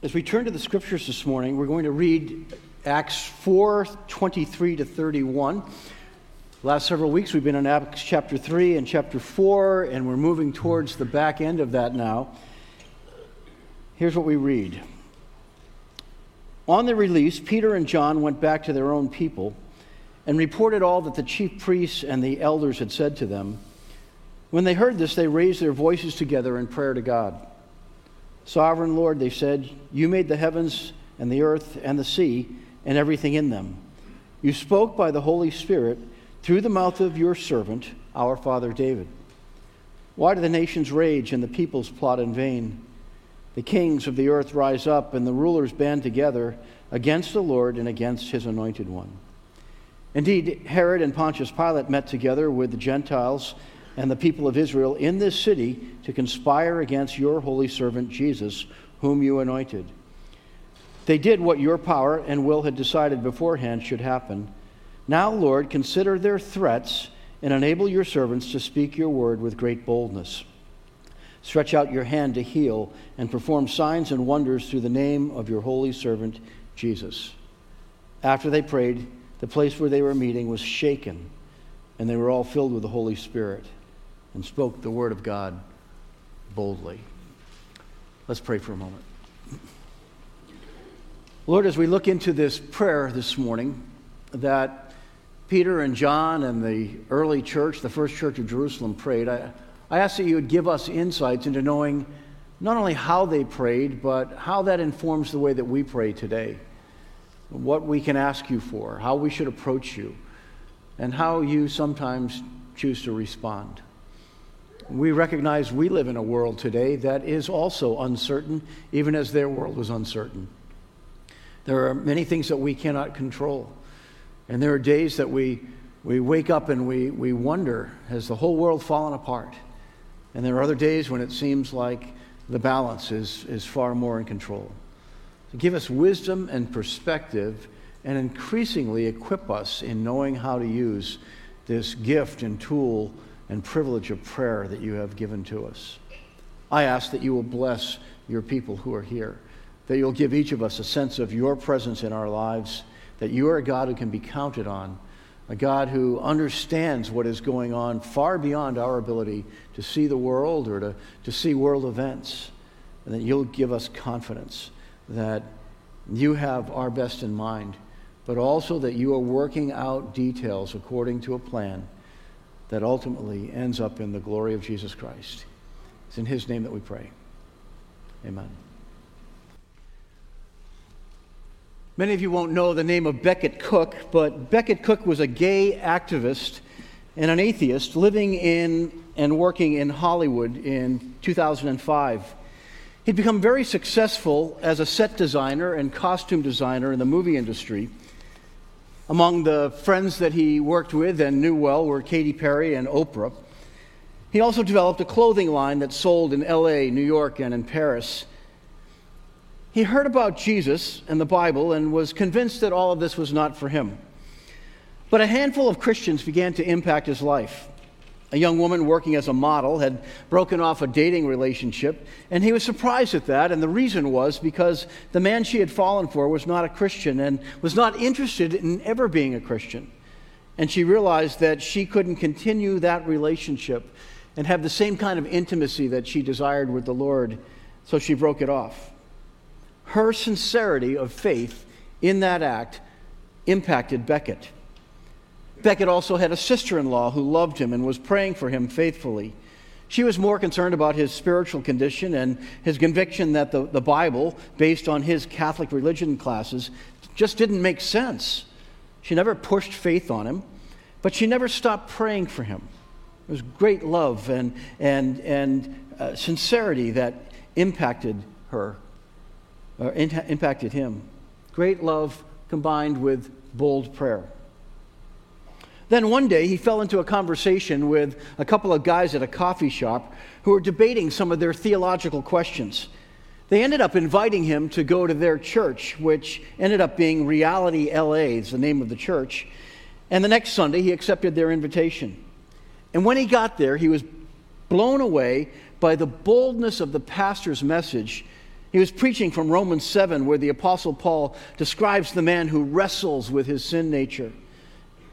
As we turn to the scriptures this morning, we're going to read Acts 4 23 to 31. Last several weeks, we've been in Acts chapter 3 and chapter 4, and we're moving towards the back end of that now. Here's what we read On the release, Peter and John went back to their own people and reported all that the chief priests and the elders had said to them. When they heard this, they raised their voices together in prayer to God. Sovereign Lord, they said, You made the heavens and the earth and the sea and everything in them. You spoke by the Holy Spirit through the mouth of your servant, our father David. Why do the nations rage and the peoples plot in vain? The kings of the earth rise up and the rulers band together against the Lord and against his anointed one. Indeed, Herod and Pontius Pilate met together with the Gentiles and the people of Israel in this city to conspire against your holy servant Jesus, whom you anointed. They did what your power and will had decided beforehand should happen. Now, Lord, consider their threats and enable your servants to speak your word with great boldness. Stretch out your hand to heal and perform signs and wonders through the name of your holy servant Jesus. After they prayed, the place where they were meeting was shaken, and they were all filled with the Holy Spirit and spoke the word of God boldly. Let's pray for a moment. Lord, as we look into this prayer this morning that Peter and John and the early church, the first church of Jerusalem, prayed, I, I ask that you would give us insights into knowing not only how they prayed, but how that informs the way that we pray today. What we can ask you for, how we should approach you, and how you sometimes choose to respond. We recognize we live in a world today that is also uncertain, even as their world was uncertain. There are many things that we cannot control. And there are days that we, we wake up and we, we wonder has the whole world fallen apart? And there are other days when it seems like the balance is, is far more in control. So give us wisdom and perspective and increasingly equip us in knowing how to use this gift and tool and privilege of prayer that you have given to us. I ask that you will bless your people who are here, that you'll give each of us a sense of your presence in our lives, that you are a God who can be counted on, a God who understands what is going on far beyond our ability to see the world or to, to see world events, and that you'll give us confidence that you have our best in mind, but also that you are working out details according to a plan that ultimately ends up in the glory of Jesus Christ. It's in His name that we pray. Amen. Many of you won't know the name of Becket Cook, but Becket Cook was a gay activist and an atheist living in and working in Hollywood in 2005. He'd become very successful as a set designer and costume designer in the movie industry. Among the friends that he worked with and knew well were Katy Perry and Oprah. He also developed a clothing line that sold in LA, New York, and in Paris. He heard about Jesus and the Bible and was convinced that all of this was not for him. But a handful of Christians began to impact his life. A young woman working as a model had broken off a dating relationship, and he was surprised at that. And the reason was because the man she had fallen for was not a Christian and was not interested in ever being a Christian. And she realized that she couldn't continue that relationship and have the same kind of intimacy that she desired with the Lord, so she broke it off. Her sincerity of faith in that act impacted Becket. Becket also had a sister in law who loved him and was praying for him faithfully. She was more concerned about his spiritual condition and his conviction that the, the Bible, based on his Catholic religion classes, just didn't make sense. She never pushed faith on him, but she never stopped praying for him. It was great love and, and, and uh, sincerity that impacted her, or in, impacted him. Great love combined with bold prayer. Then one day he fell into a conversation with a couple of guys at a coffee shop who were debating some of their theological questions. They ended up inviting him to go to their church, which ended up being Reality LA, is the name of the church. And the next Sunday he accepted their invitation. And when he got there, he was blown away by the boldness of the pastor's message He was preaching from Romans 7, where the Apostle Paul describes the man who wrestles with his sin nature.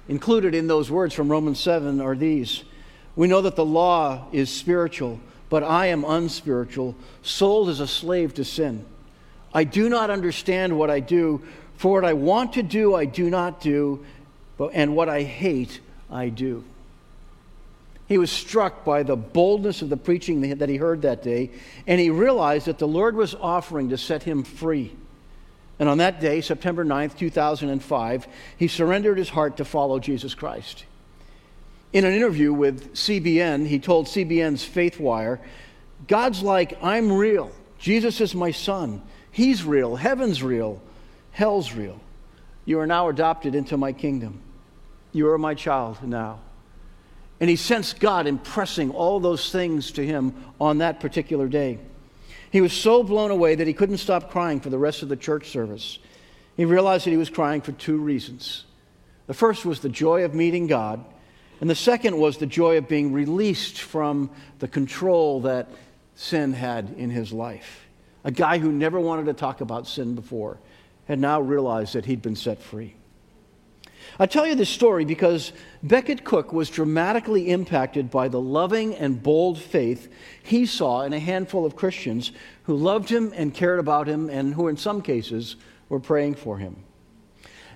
Included in those words from Romans 7 are these We know that the law is spiritual, but I am unspiritual, sold as a slave to sin. I do not understand what I do, for what I want to do, I do not do, and what I hate, I do. He was struck by the boldness of the preaching that he heard that day, and he realized that the Lord was offering to set him free. And on that day, September 9th, 2005, he surrendered his heart to follow Jesus Christ. In an interview with CBN, he told CBN's Faithwire, God's like, I'm real. Jesus is my son. He's real. Heaven's real. Hell's real. You are now adopted into my kingdom. You are my child now. And he sensed God impressing all those things to him on that particular day. He was so blown away that he couldn't stop crying for the rest of the church service. He realized that he was crying for two reasons. The first was the joy of meeting God, and the second was the joy of being released from the control that sin had in his life. A guy who never wanted to talk about sin before had now realized that he'd been set free. I tell you this story because Becket Cook was dramatically impacted by the loving and bold faith he saw in a handful of Christians who loved him and cared about him and who, in some cases, were praying for him.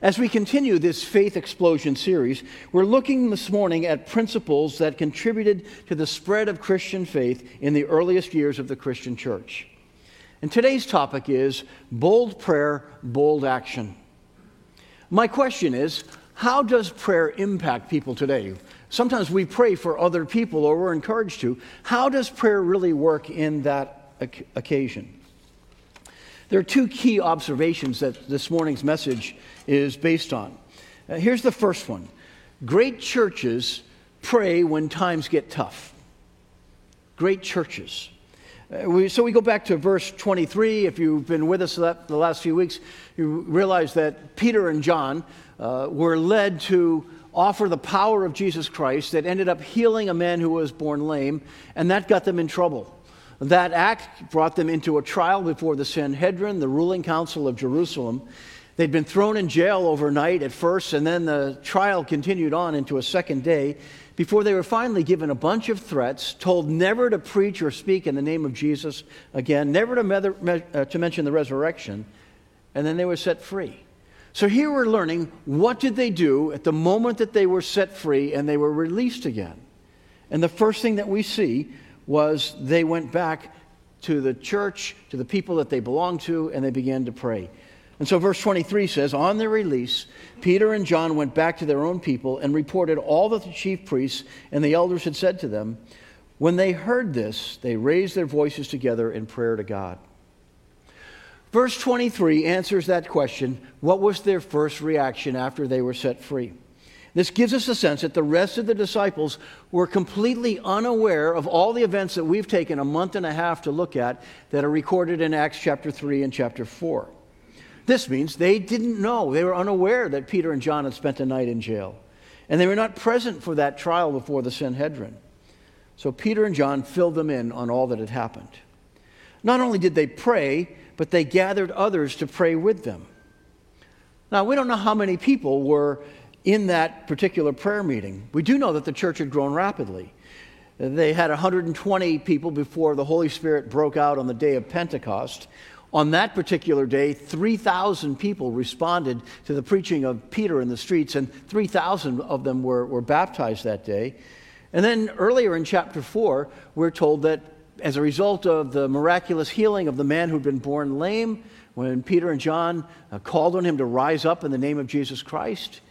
As we continue this Faith Explosion series, we're looking this morning at principles that contributed to the spread of Christian faith in the earliest years of the Christian church. And today's topic is bold prayer, bold action. My question is how does prayer impact people today? Sometimes we pray for other people or we're encouraged to. How does prayer really work in that occasion? There are two key observations that this morning's message is based on. Uh, here's the first one Great churches pray when times get tough. Great churches. Uh, we, so we go back to verse 23. If you've been with us the last few weeks, you realize that Peter and John uh, were led to offer the power of Jesus Christ that ended up healing a man who was born lame, and that got them in trouble. That act brought them into a trial before the Sanhedrin, the ruling council of Jerusalem. They'd been thrown in jail overnight at first, and then the trial continued on into a second day before they were finally given a bunch of threats, told never to preach or speak in the name of Jesus again, never to, me- uh, to mention the resurrection, and then they were set free. So here we're learning what did they do at the moment that they were set free and they were released again. And the first thing that we see was they went back to the church, to the people that they belonged to, and they began to pray. And so verse 23 says, On their release, Peter and John went back to their own people and reported all that the chief priests and the elders had said to them. When they heard this, they raised their voices together in prayer to God. Verse 23 answers that question what was their first reaction after they were set free? This gives us a sense that the rest of the disciples were completely unaware of all the events that we've taken a month and a half to look at that are recorded in Acts chapter 3 and chapter 4. This means they didn't know, they were unaware that Peter and John had spent a night in jail. And they were not present for that trial before the Sanhedrin. So Peter and John filled them in on all that had happened. Not only did they pray, but they gathered others to pray with them. Now, we don't know how many people were in that particular prayer meeting. We do know that the church had grown rapidly. They had 120 people before the Holy Spirit broke out on the day of Pentecost. On that particular day, 3,000 people responded to the preaching of Peter in the streets, and 3,000 of them were, were baptized that day. And then earlier in chapter 4, we're told that as a result of the miraculous healing of the man who'd been born lame, when Peter and John uh, called on him to rise up in the name of Jesus Christ,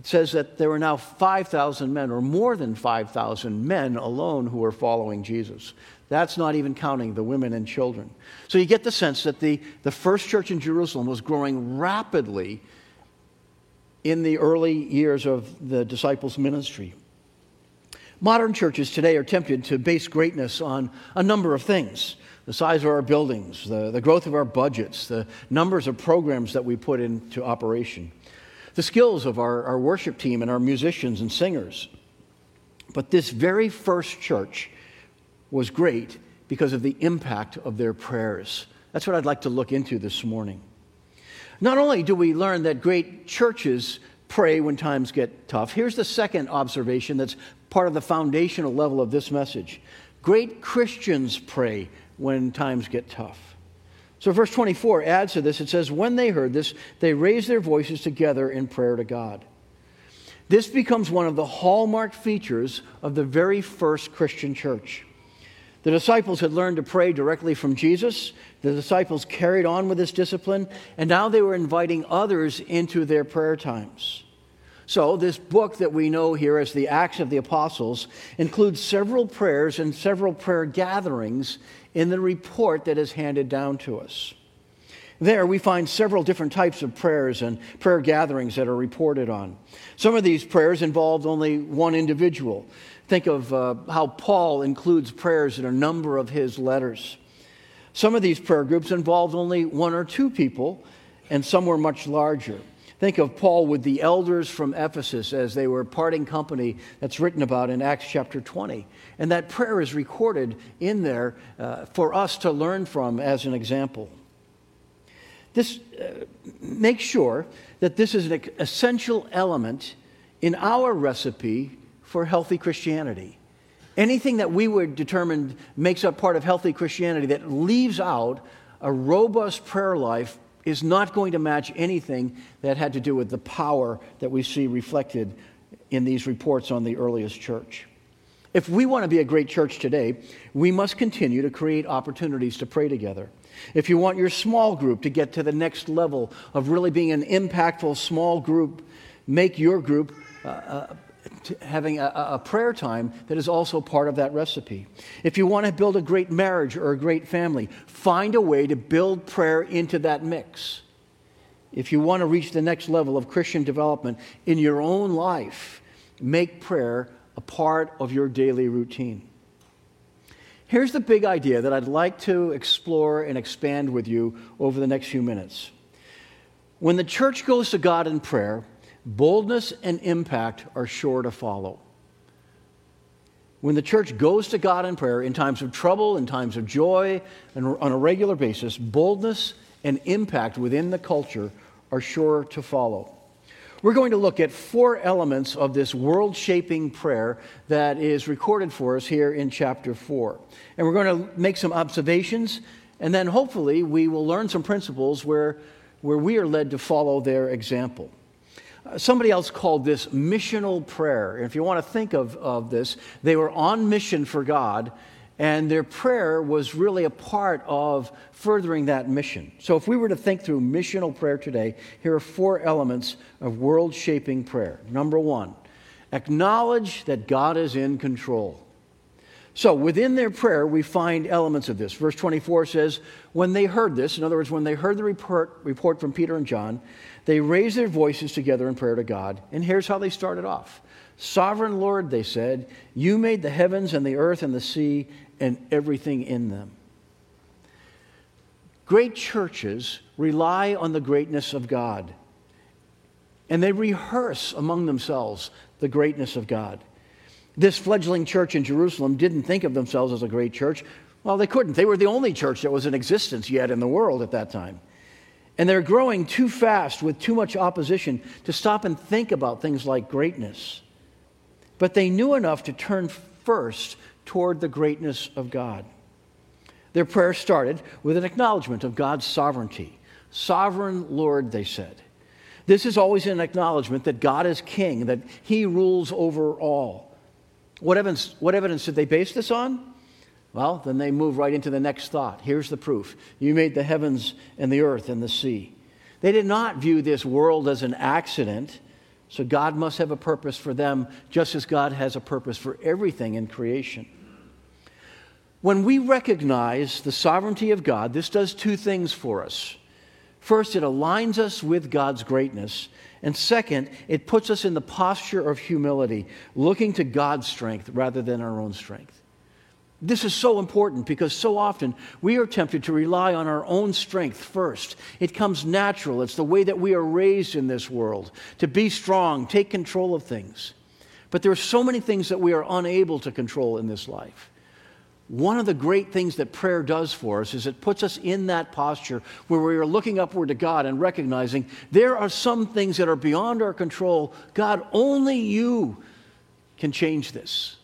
it says that there were now 5,000 men, or more than 5,000 men alone, who were following Jesus. That's not even counting the women and children. So you get the sense that the, the first church in Jerusalem was growing rapidly in the early years of the disciples' ministry. Modern churches today are tempted to base greatness on a number of things the size of our buildings, the, the growth of our budgets, the numbers of programs that we put into operation, the skills of our, our worship team and our musicians and singers. But this very first church was great because of the impact of their prayers. That's what I'd like to look into this morning. Not only do we learn that great churches pray when times get tough, here's the second observation that's part of the foundational level of this message. Great Christians pray when times get tough. So, verse 24 adds to this. It says, When they heard this, they raised their voices together in prayer to God. This becomes one of the hallmark features of the very first Christian church. The disciples had learned to pray directly from Jesus. The disciples carried on with this discipline, and now they were inviting others into their prayer times. So, this book that we know here as the Acts of the Apostles includes several prayers and several prayer gatherings in the report that is handed down to us. There, we find several different types of prayers and prayer gatherings that are reported on. Some of these prayers involved only one individual. Think of uh, how Paul includes prayers in a number of his letters. Some of these prayer groups involved only one or two people, and some were much larger. Think of Paul with the elders from Ephesus as they were parting company that's written about in Acts chapter 20. And that prayer is recorded in there uh, for us to learn from as an example. This uh, makes sure that this is an essential element in our recipe for healthy Christianity. Anything that we would determine makes up part of healthy Christianity that leaves out a robust prayer life is not going to match anything that had to do with the power that we see reflected in these reports on the earliest church. If we want to be a great church today, we must continue to create opportunities to pray together. If you want your small group to get to the next level of really being an impactful small group, make your group uh, uh, having a, a, prayer time that is also part of that recipe. If you want to build a great marriage or a great family, find a way to build prayer into that mix. If you want to reach the next level of Christian development in your own life, make prayer a part of your daily routine. Here's the big idea that I'd like to explore and expand with you over the next few minutes. When the church goes to God in prayer, boldness and impact are sure to follow. When the church goes to God in prayer in times of trouble, in times of joy, and on a regular basis, boldness and impact within the culture are sure to follow. We're going to look at four elements of this world shaping prayer that is recorded for us here in chapter 4. And we're going to make some observations, and then hopefully we will learn some principles where, where we are led to follow their example. Uh, somebody else called this missional prayer. If you want to think of, of this, they were on mission for God, and their prayer was really a part of furthering that mission. So, if we were to think through missional prayer today, here are four elements of world shaping prayer. Number one, acknowledge that God is in control. So, within their prayer, we find elements of this. Verse 24 says, When they heard this, in other words, when they heard the report, report from Peter and John, they raised their voices together in prayer to God. And here's how they started off Sovereign Lord, they said, you made the heavens and the earth and the sea and everything in them. Great churches rely on the greatness of God, and they rehearse among themselves the greatness of God. This fledgling church in Jerusalem didn't think of themselves as a great church. Well, they couldn't. They were the only church that was in existence yet in the world at that time. And they're growing too fast with too much opposition to stop and think about things like greatness. But they knew enough to turn first toward the greatness of God. Their prayer started with an acknowledgement of God's sovereignty. Sovereign Lord, they said. This is always an acknowledgement that God is king, that he rules over all. What evidence, what evidence did they base this on? Well, then they move right into the next thought. Here's the proof You made the heavens and the earth and the sea. They did not view this world as an accident, so God must have a purpose for them, just as God has a purpose for everything in creation. When we recognize the sovereignty of God, this does two things for us. First, it aligns us with God's greatness. And second, it puts us in the posture of humility, looking to God's strength rather than our own strength. This is so important because so often we are tempted to rely on our own strength first. It comes natural, it's the way that we are raised in this world to be strong, take control of things. But there are so many things that we are unable to control in this life. One of the great things that prayer does for us is it puts us in that posture where we are looking upward to God and recognizing there are some things that are beyond our control. God, only you can change this.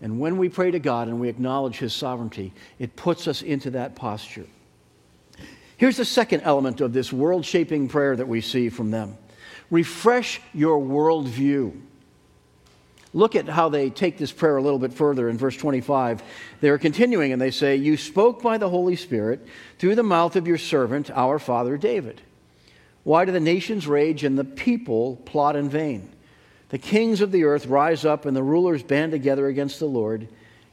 And when we pray to God and we acknowledge His sovereignty, it puts us into that posture. Here's the second element of this world shaping prayer that we see from them refresh your worldview. Look at how they take this prayer a little bit further in verse 25. They're continuing and they say, You spoke by the Holy Spirit through the mouth of your servant, our father David. Why do the nations rage and the people plot in vain? The kings of the earth rise up and the rulers band together against the Lord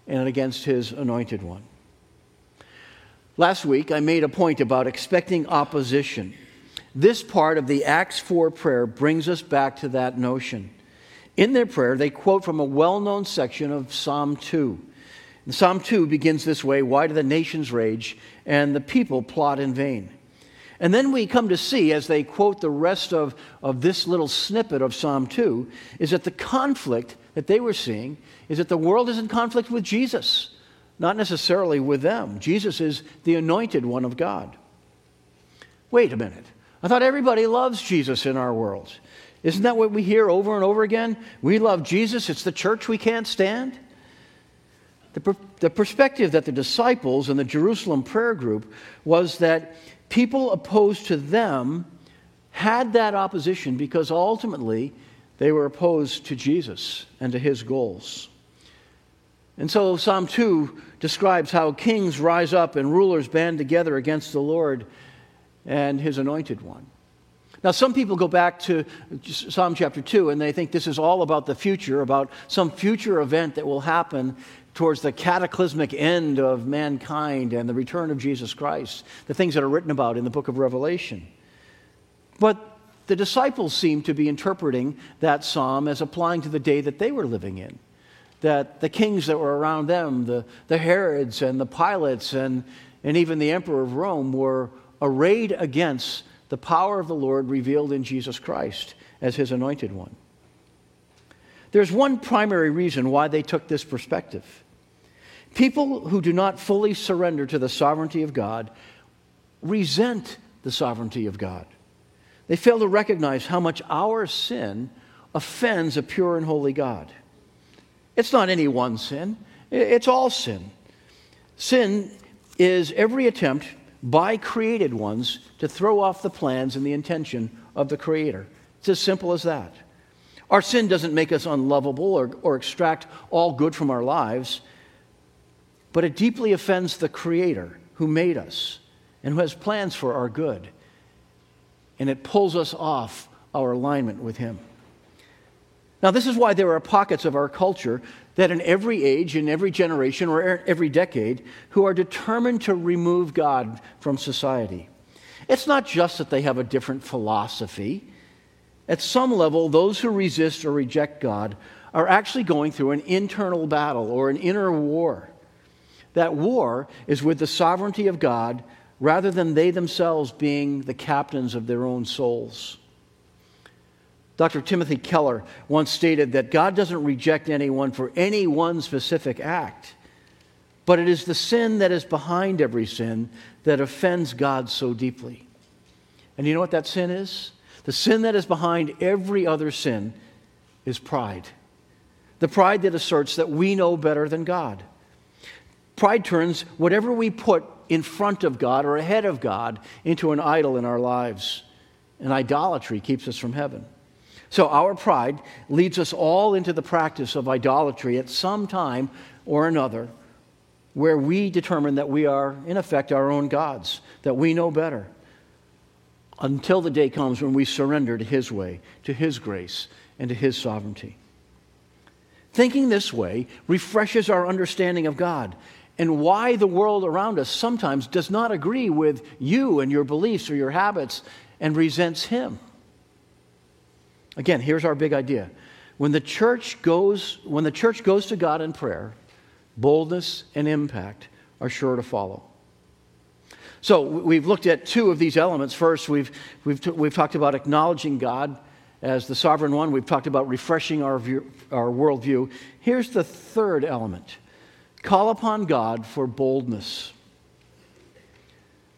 and against his anointed one. Last week, I made a point about expecting opposition. This part of the Acts 4 prayer brings us back to that notion. In their prayer, they quote from a well known section of Psalm 2. And Psalm 2 begins this way Why do the nations rage and the people plot in vain? And then we come to see, as they quote the rest of, of this little snippet of Psalm 2, is that the conflict that they were seeing is that the world is in conflict with Jesus, not necessarily with them. Jesus is the anointed one of God. Wait a minute. I thought everybody loves Jesus in our world. Isn't that what we hear over and over again? We love Jesus, it's the church we can't stand. The, per- the perspective that the disciples and the Jerusalem prayer group was that people opposed to them had that opposition because ultimately they were opposed to Jesus and to his goals. And so Psalm 2 describes how kings rise up and rulers band together against the Lord and his anointed one. Now, some people go back to Psalm chapter 2 and they think this is all about the future, about some future event that will happen towards the cataclysmic end of mankind and the return of Jesus Christ, the things that are written about in the book of Revelation. But the disciples seem to be interpreting that psalm as applying to the day that they were living in. That the kings that were around them, the, the Herods and the Pilates and, and even the emperor of Rome, were arrayed against the power of the Lord revealed in Jesus Christ as his anointed one. There's one primary reason why they took this perspective. People who do not fully surrender to the sovereignty of God resent the sovereignty of God. They fail to recognize how much our sin offends a pure and holy God. It's not any one sin, it's all sin. Sin is every attempt by created ones to throw off the plans and the intention of the Creator. It's as simple as that. Our sin doesn't make us unlovable or, or extract all good from our lives, but it deeply offends the Creator who made us and who has plans for our good. And it pulls us off our alignment with Him. Now, this is why there are pockets of our culture that in every age, in every generation, or every decade, who are determined to remove God from society. It's not just that they have a different philosophy. At some level, those who resist or reject God are actually going through an internal battle or an inner war. That war is with the sovereignty of God rather than they themselves being the captains of their own souls. Dr. Timothy Keller once stated that God doesn't reject anyone for any one specific act, but it is the sin that is behind every sin that offends God so deeply. And you know what that sin is? The sin that is behind every other sin is pride. The pride that asserts that we know better than God. Pride turns whatever we put in front of God or ahead of God into an idol in our lives. And idolatry keeps us from heaven. So our pride leads us all into the practice of idolatry at some time or another, where we determine that we are, in effect, our own gods, that we know better, until the day comes when we surrender to His way, to His grace, and to His sovereignty. Thinking this way refreshes our understanding of God and why the world around us sometimes does not agree with you and your beliefs or your habits and resents Him. Again, here's our big idea. When the church goes, when the church goes to God in prayer, boldness and impact are sure to follow. So we've looked at two of these elements. First, we've, we've, t- we've talked about acknowledging God as the sovereign one. We've talked about refreshing our, view, our worldview. Here's the third element call upon God for boldness.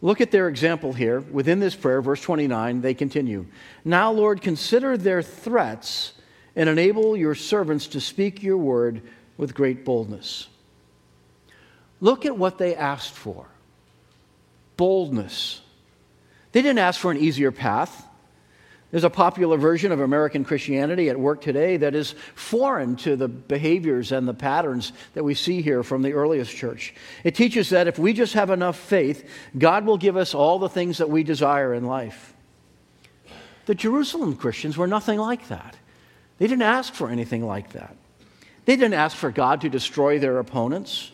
Look at their example here. Within this prayer, verse 29, they continue Now, Lord, consider their threats and enable your servants to speak your word with great boldness. Look at what they asked for boldness. They didn't ask for an easier path. There's a popular version of American Christianity at work today that is foreign to the behaviors and the patterns that we see here from the earliest church. It teaches that if we just have enough faith, God will give us all the things that we desire in life. The Jerusalem Christians were nothing like that. They didn't ask for anything like that. They didn't ask for God to destroy their opponents.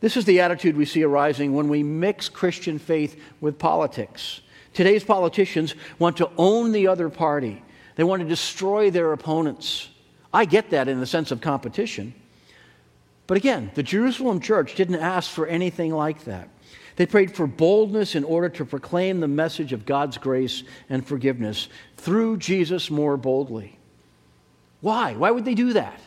This is the attitude we see arising when we mix Christian faith with politics. Today's politicians want to own the other party, they want to destroy their opponents. I get that in the sense of competition. But again, the Jerusalem church didn't ask for anything like that. They prayed for boldness in order to proclaim the message of God's grace and forgiveness through Jesus more boldly. Why? Why would they do that?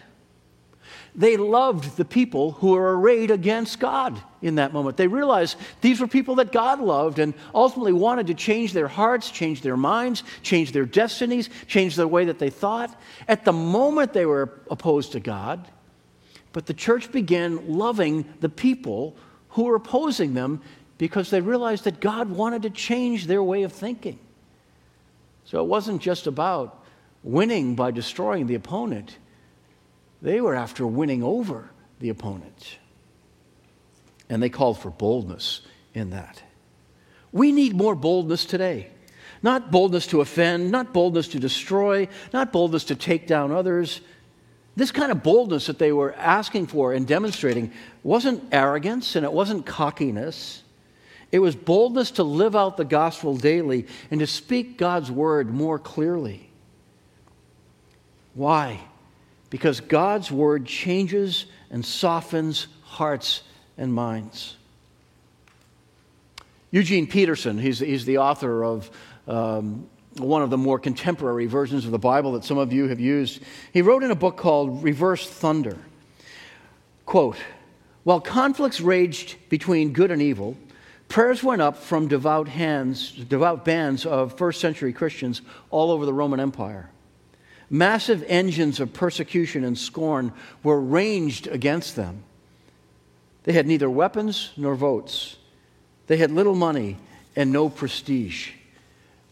They loved the people who were arrayed against God in that moment. They realized these were people that God loved and ultimately wanted to change their hearts, change their minds, change their destinies, change the way that they thought. At the moment, they were opposed to God, but the church began loving the people who were opposing them because they realized that God wanted to change their way of thinking. So it wasn't just about winning by destroying the opponent they were after winning over the opponent. And they called for boldness in that. We need more boldness today. Not boldness to offend, not boldness to destroy, not boldness to take down others. This kind of boldness that they were asking for and demonstrating wasn't arrogance and it wasn't cockiness. It was boldness to live out the gospel daily and to speak God's word more clearly. Why? because God's word changes and softens hearts and minds. Eugene Peterson, he's, he's the author of um, one of the more contemporary versions of the Bible that some of you have used. He wrote in a book called Reversed Thunder. Quote, while conflicts raged between good and evil, prayers went up from devout hands, devout bands of first century Christians all over the Roman Empire. Massive engines of persecution and scorn were ranged against them. They had neither weapons nor votes. They had little money and no prestige,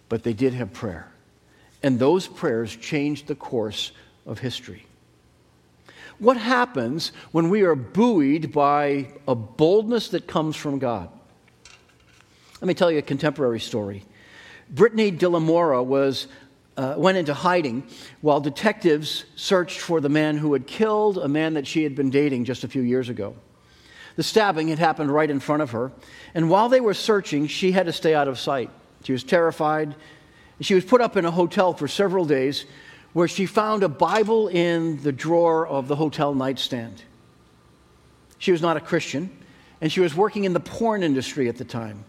but they did have prayer. And those prayers changed the course of history. What happens when we are buoyed by a boldness that comes from God? Let me tell you a contemporary story. Brittni de la Mora was uh, went into hiding while detectives searched for the man who had killed a man that she had been dating just a few years ago. The stabbing had happened right in front of her, and while they were searching, she had to stay out of sight. She was terrified. She was put up in a hotel for several days where she found a Bible in the drawer of the hotel nightstand. She was not a Christian, and she was working in the porn industry at the time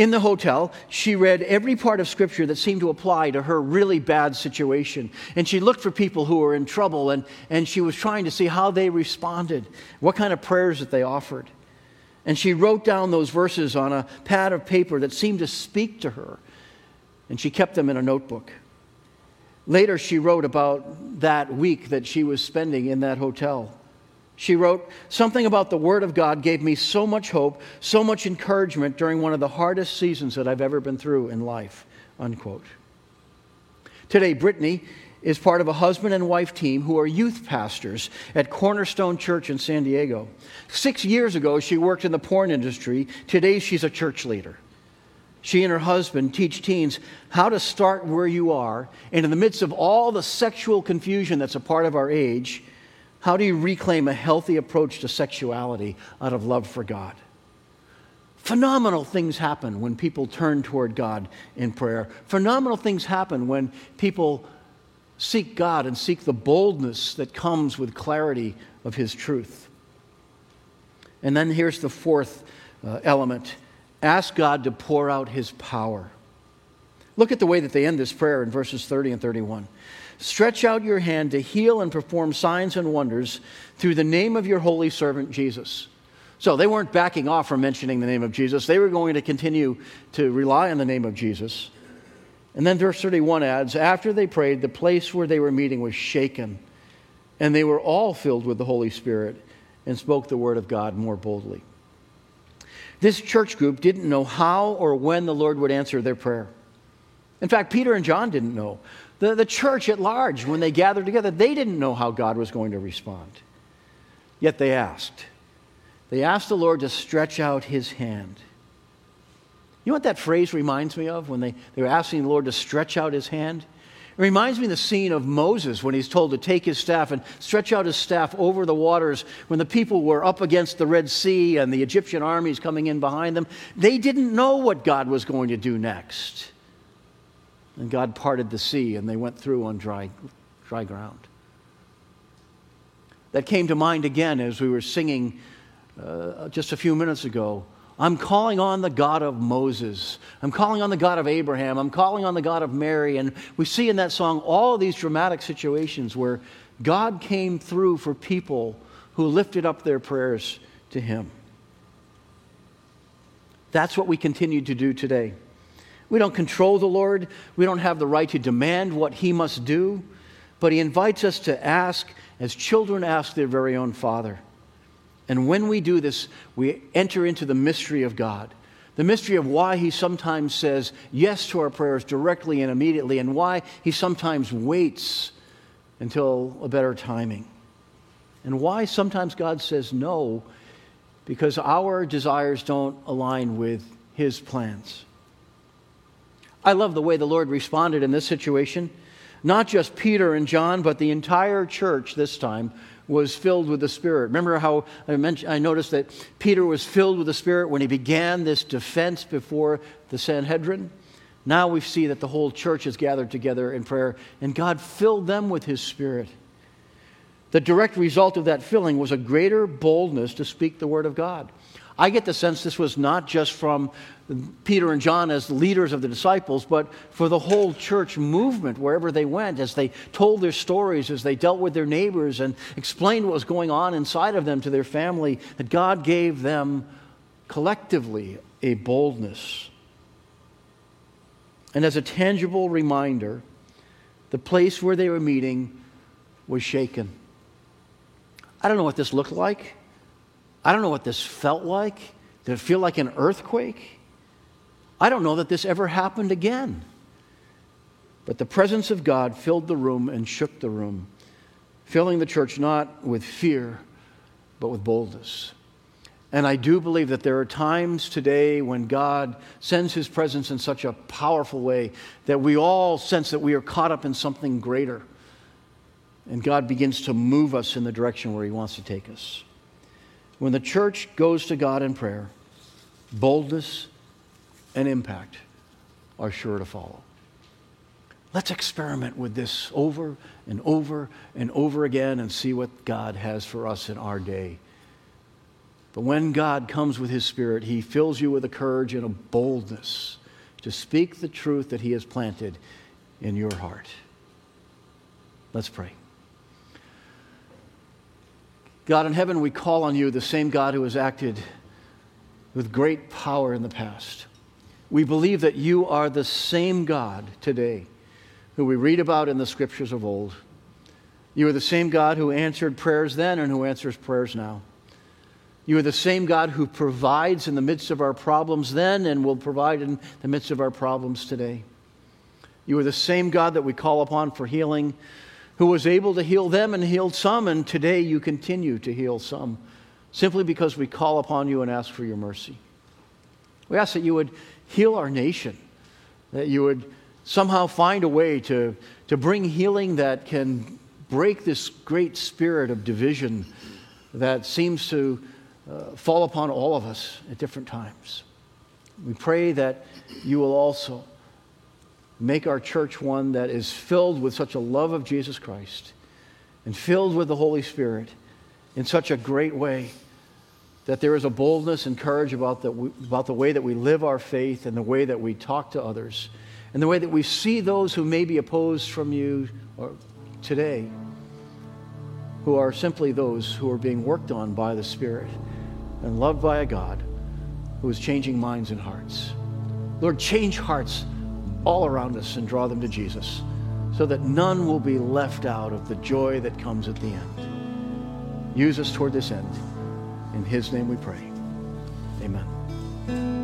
in the hotel, she read every part of Scripture that seemed to apply to her really bad situation. And she looked for people who were in trouble, and, and she was trying to see how they responded, what kind of prayers that they offered. And she wrote down those verses on a pad of paper that seemed to speak to her, and she kept them in a notebook. Later, she wrote about that week that she was spending in that hotel. She wrote, Something about the Word of God gave me so much hope, so much encouragement during one of the hardest seasons that I've ever been through in life. Unquote. Today, Brittni is part of a husband and wife team who are youth pastors at Cornerstone Church in San Diego. Six years ago, she worked in the porn industry. Today, she's a church leader. She and her husband teach teens how to start where you are, and in the midst of all the sexual confusion that's a part of our age, how do you reclaim a healthy approach to sexuality out of love for God? Phenomenal things happen when people turn toward God in prayer. Phenomenal things happen when people seek God and seek the boldness that comes with clarity of His truth. And then here's the fourth uh, element ask God to pour out His power. Look at the way that they end this prayer in verses 30 and 31. Stretch out your hand to heal and perform signs and wonders through the name of your holy servant Jesus. So they weren't backing off from mentioning the name of Jesus. They were going to continue to rely on the name of Jesus. And then verse 31 adds After they prayed, the place where they were meeting was shaken, and they were all filled with the Holy Spirit and spoke the word of God more boldly. This church group didn't know how or when the Lord would answer their prayer. In fact, Peter and John didn't know. The, the church at large, when they gathered together, they didn't know how God was going to respond. Yet they asked. They asked the Lord to stretch out his hand. You know what that phrase reminds me of when they, they were asking the Lord to stretch out his hand? It reminds me of the scene of Moses when he's told to take his staff and stretch out his staff over the waters when the people were up against the Red Sea and the Egyptian armies coming in behind them. They didn't know what God was going to do next. And God parted the sea and they went through on dry, dry ground. That came to mind again as we were singing uh, just a few minutes ago I'm calling on the God of Moses. I'm calling on the God of Abraham. I'm calling on the God of Mary. And we see in that song all of these dramatic situations where God came through for people who lifted up their prayers to Him. That's what we continue to do today. We don't control the Lord, we don't have the right to demand what He must do, but He invites us to ask as children ask their very own Father. And when we do this, we enter into the mystery of God. The mystery of why he sometimes says yes to our prayers directly and immediately, and why he sometimes waits until a better timing. And why sometimes God says no, because our desires don't align with his plans. I love the way the Lord responded in this situation. Not just Peter and John, but the entire church this time was filled with the Spirit. Remember how I, mentioned, I noticed that Peter was filled with the Spirit when he began this defense before the Sanhedrin? Now we see that the whole church is gathered together in prayer, and God filled them with His Spirit. The direct result of that filling was a greater boldness to speak the Word of God. I get the sense this was not just from Peter and John as leaders of the disciples, but for the whole church movement wherever they went, as they told their stories, as they dealt with their neighbors and explained what was going on inside of them to their family, that God gave them collectively a boldness. And as a tangible reminder, the place where they were meeting was shaken. I don't know what this looked like. I don't know what this felt like. Did it feel like an earthquake? I don't know that this ever happened again. But the presence of God filled the room and shook the room, filling the church not with fear, but with boldness. And I do believe that there are times today when God sends his presence in such a powerful way that we all sense that we are caught up in something greater. And God begins to move us in the direction where he wants to take us. When the church goes to God in prayer, boldness and impact are sure to follow. Let's experiment with this over and over and over again and see what God has for us in our day. But when God comes with His Spirit, He fills you with a courage and a boldness to speak the truth that He has planted in your heart. Let's pray. God in heaven, we call on you, the same God who has acted with great power in the past. We believe that you are the same God today who we read about in the scriptures of old. You are the same God who answered prayers then and who answers prayers now. You are the same God who provides in the midst of our problems then and will provide in the midst of our problems today. You are the same God that we call upon for healing who was able to heal them and healed some, and today you continue to heal some, simply because we call upon you and ask for your mercy. We ask that you would heal our nation, that you would somehow find a way to, to bring healing that can break this great spirit of division that seems to uh, fall upon all of us at different times. We pray that you will also make our church one that is filled with such a love of Jesus Christ and filled with the Holy Spirit in such a great way that there is a boldness and courage about the, about the way that we live our faith and the way that we talk to others and the way that we see those who may be opposed from you or today who are simply those who are being worked on by the Spirit and loved by a God who is changing minds and hearts. Lord, change hearts all around us and draw them to Jesus so that none will be left out of the joy that comes at the end. Use us toward this end. In his name we pray. Amen.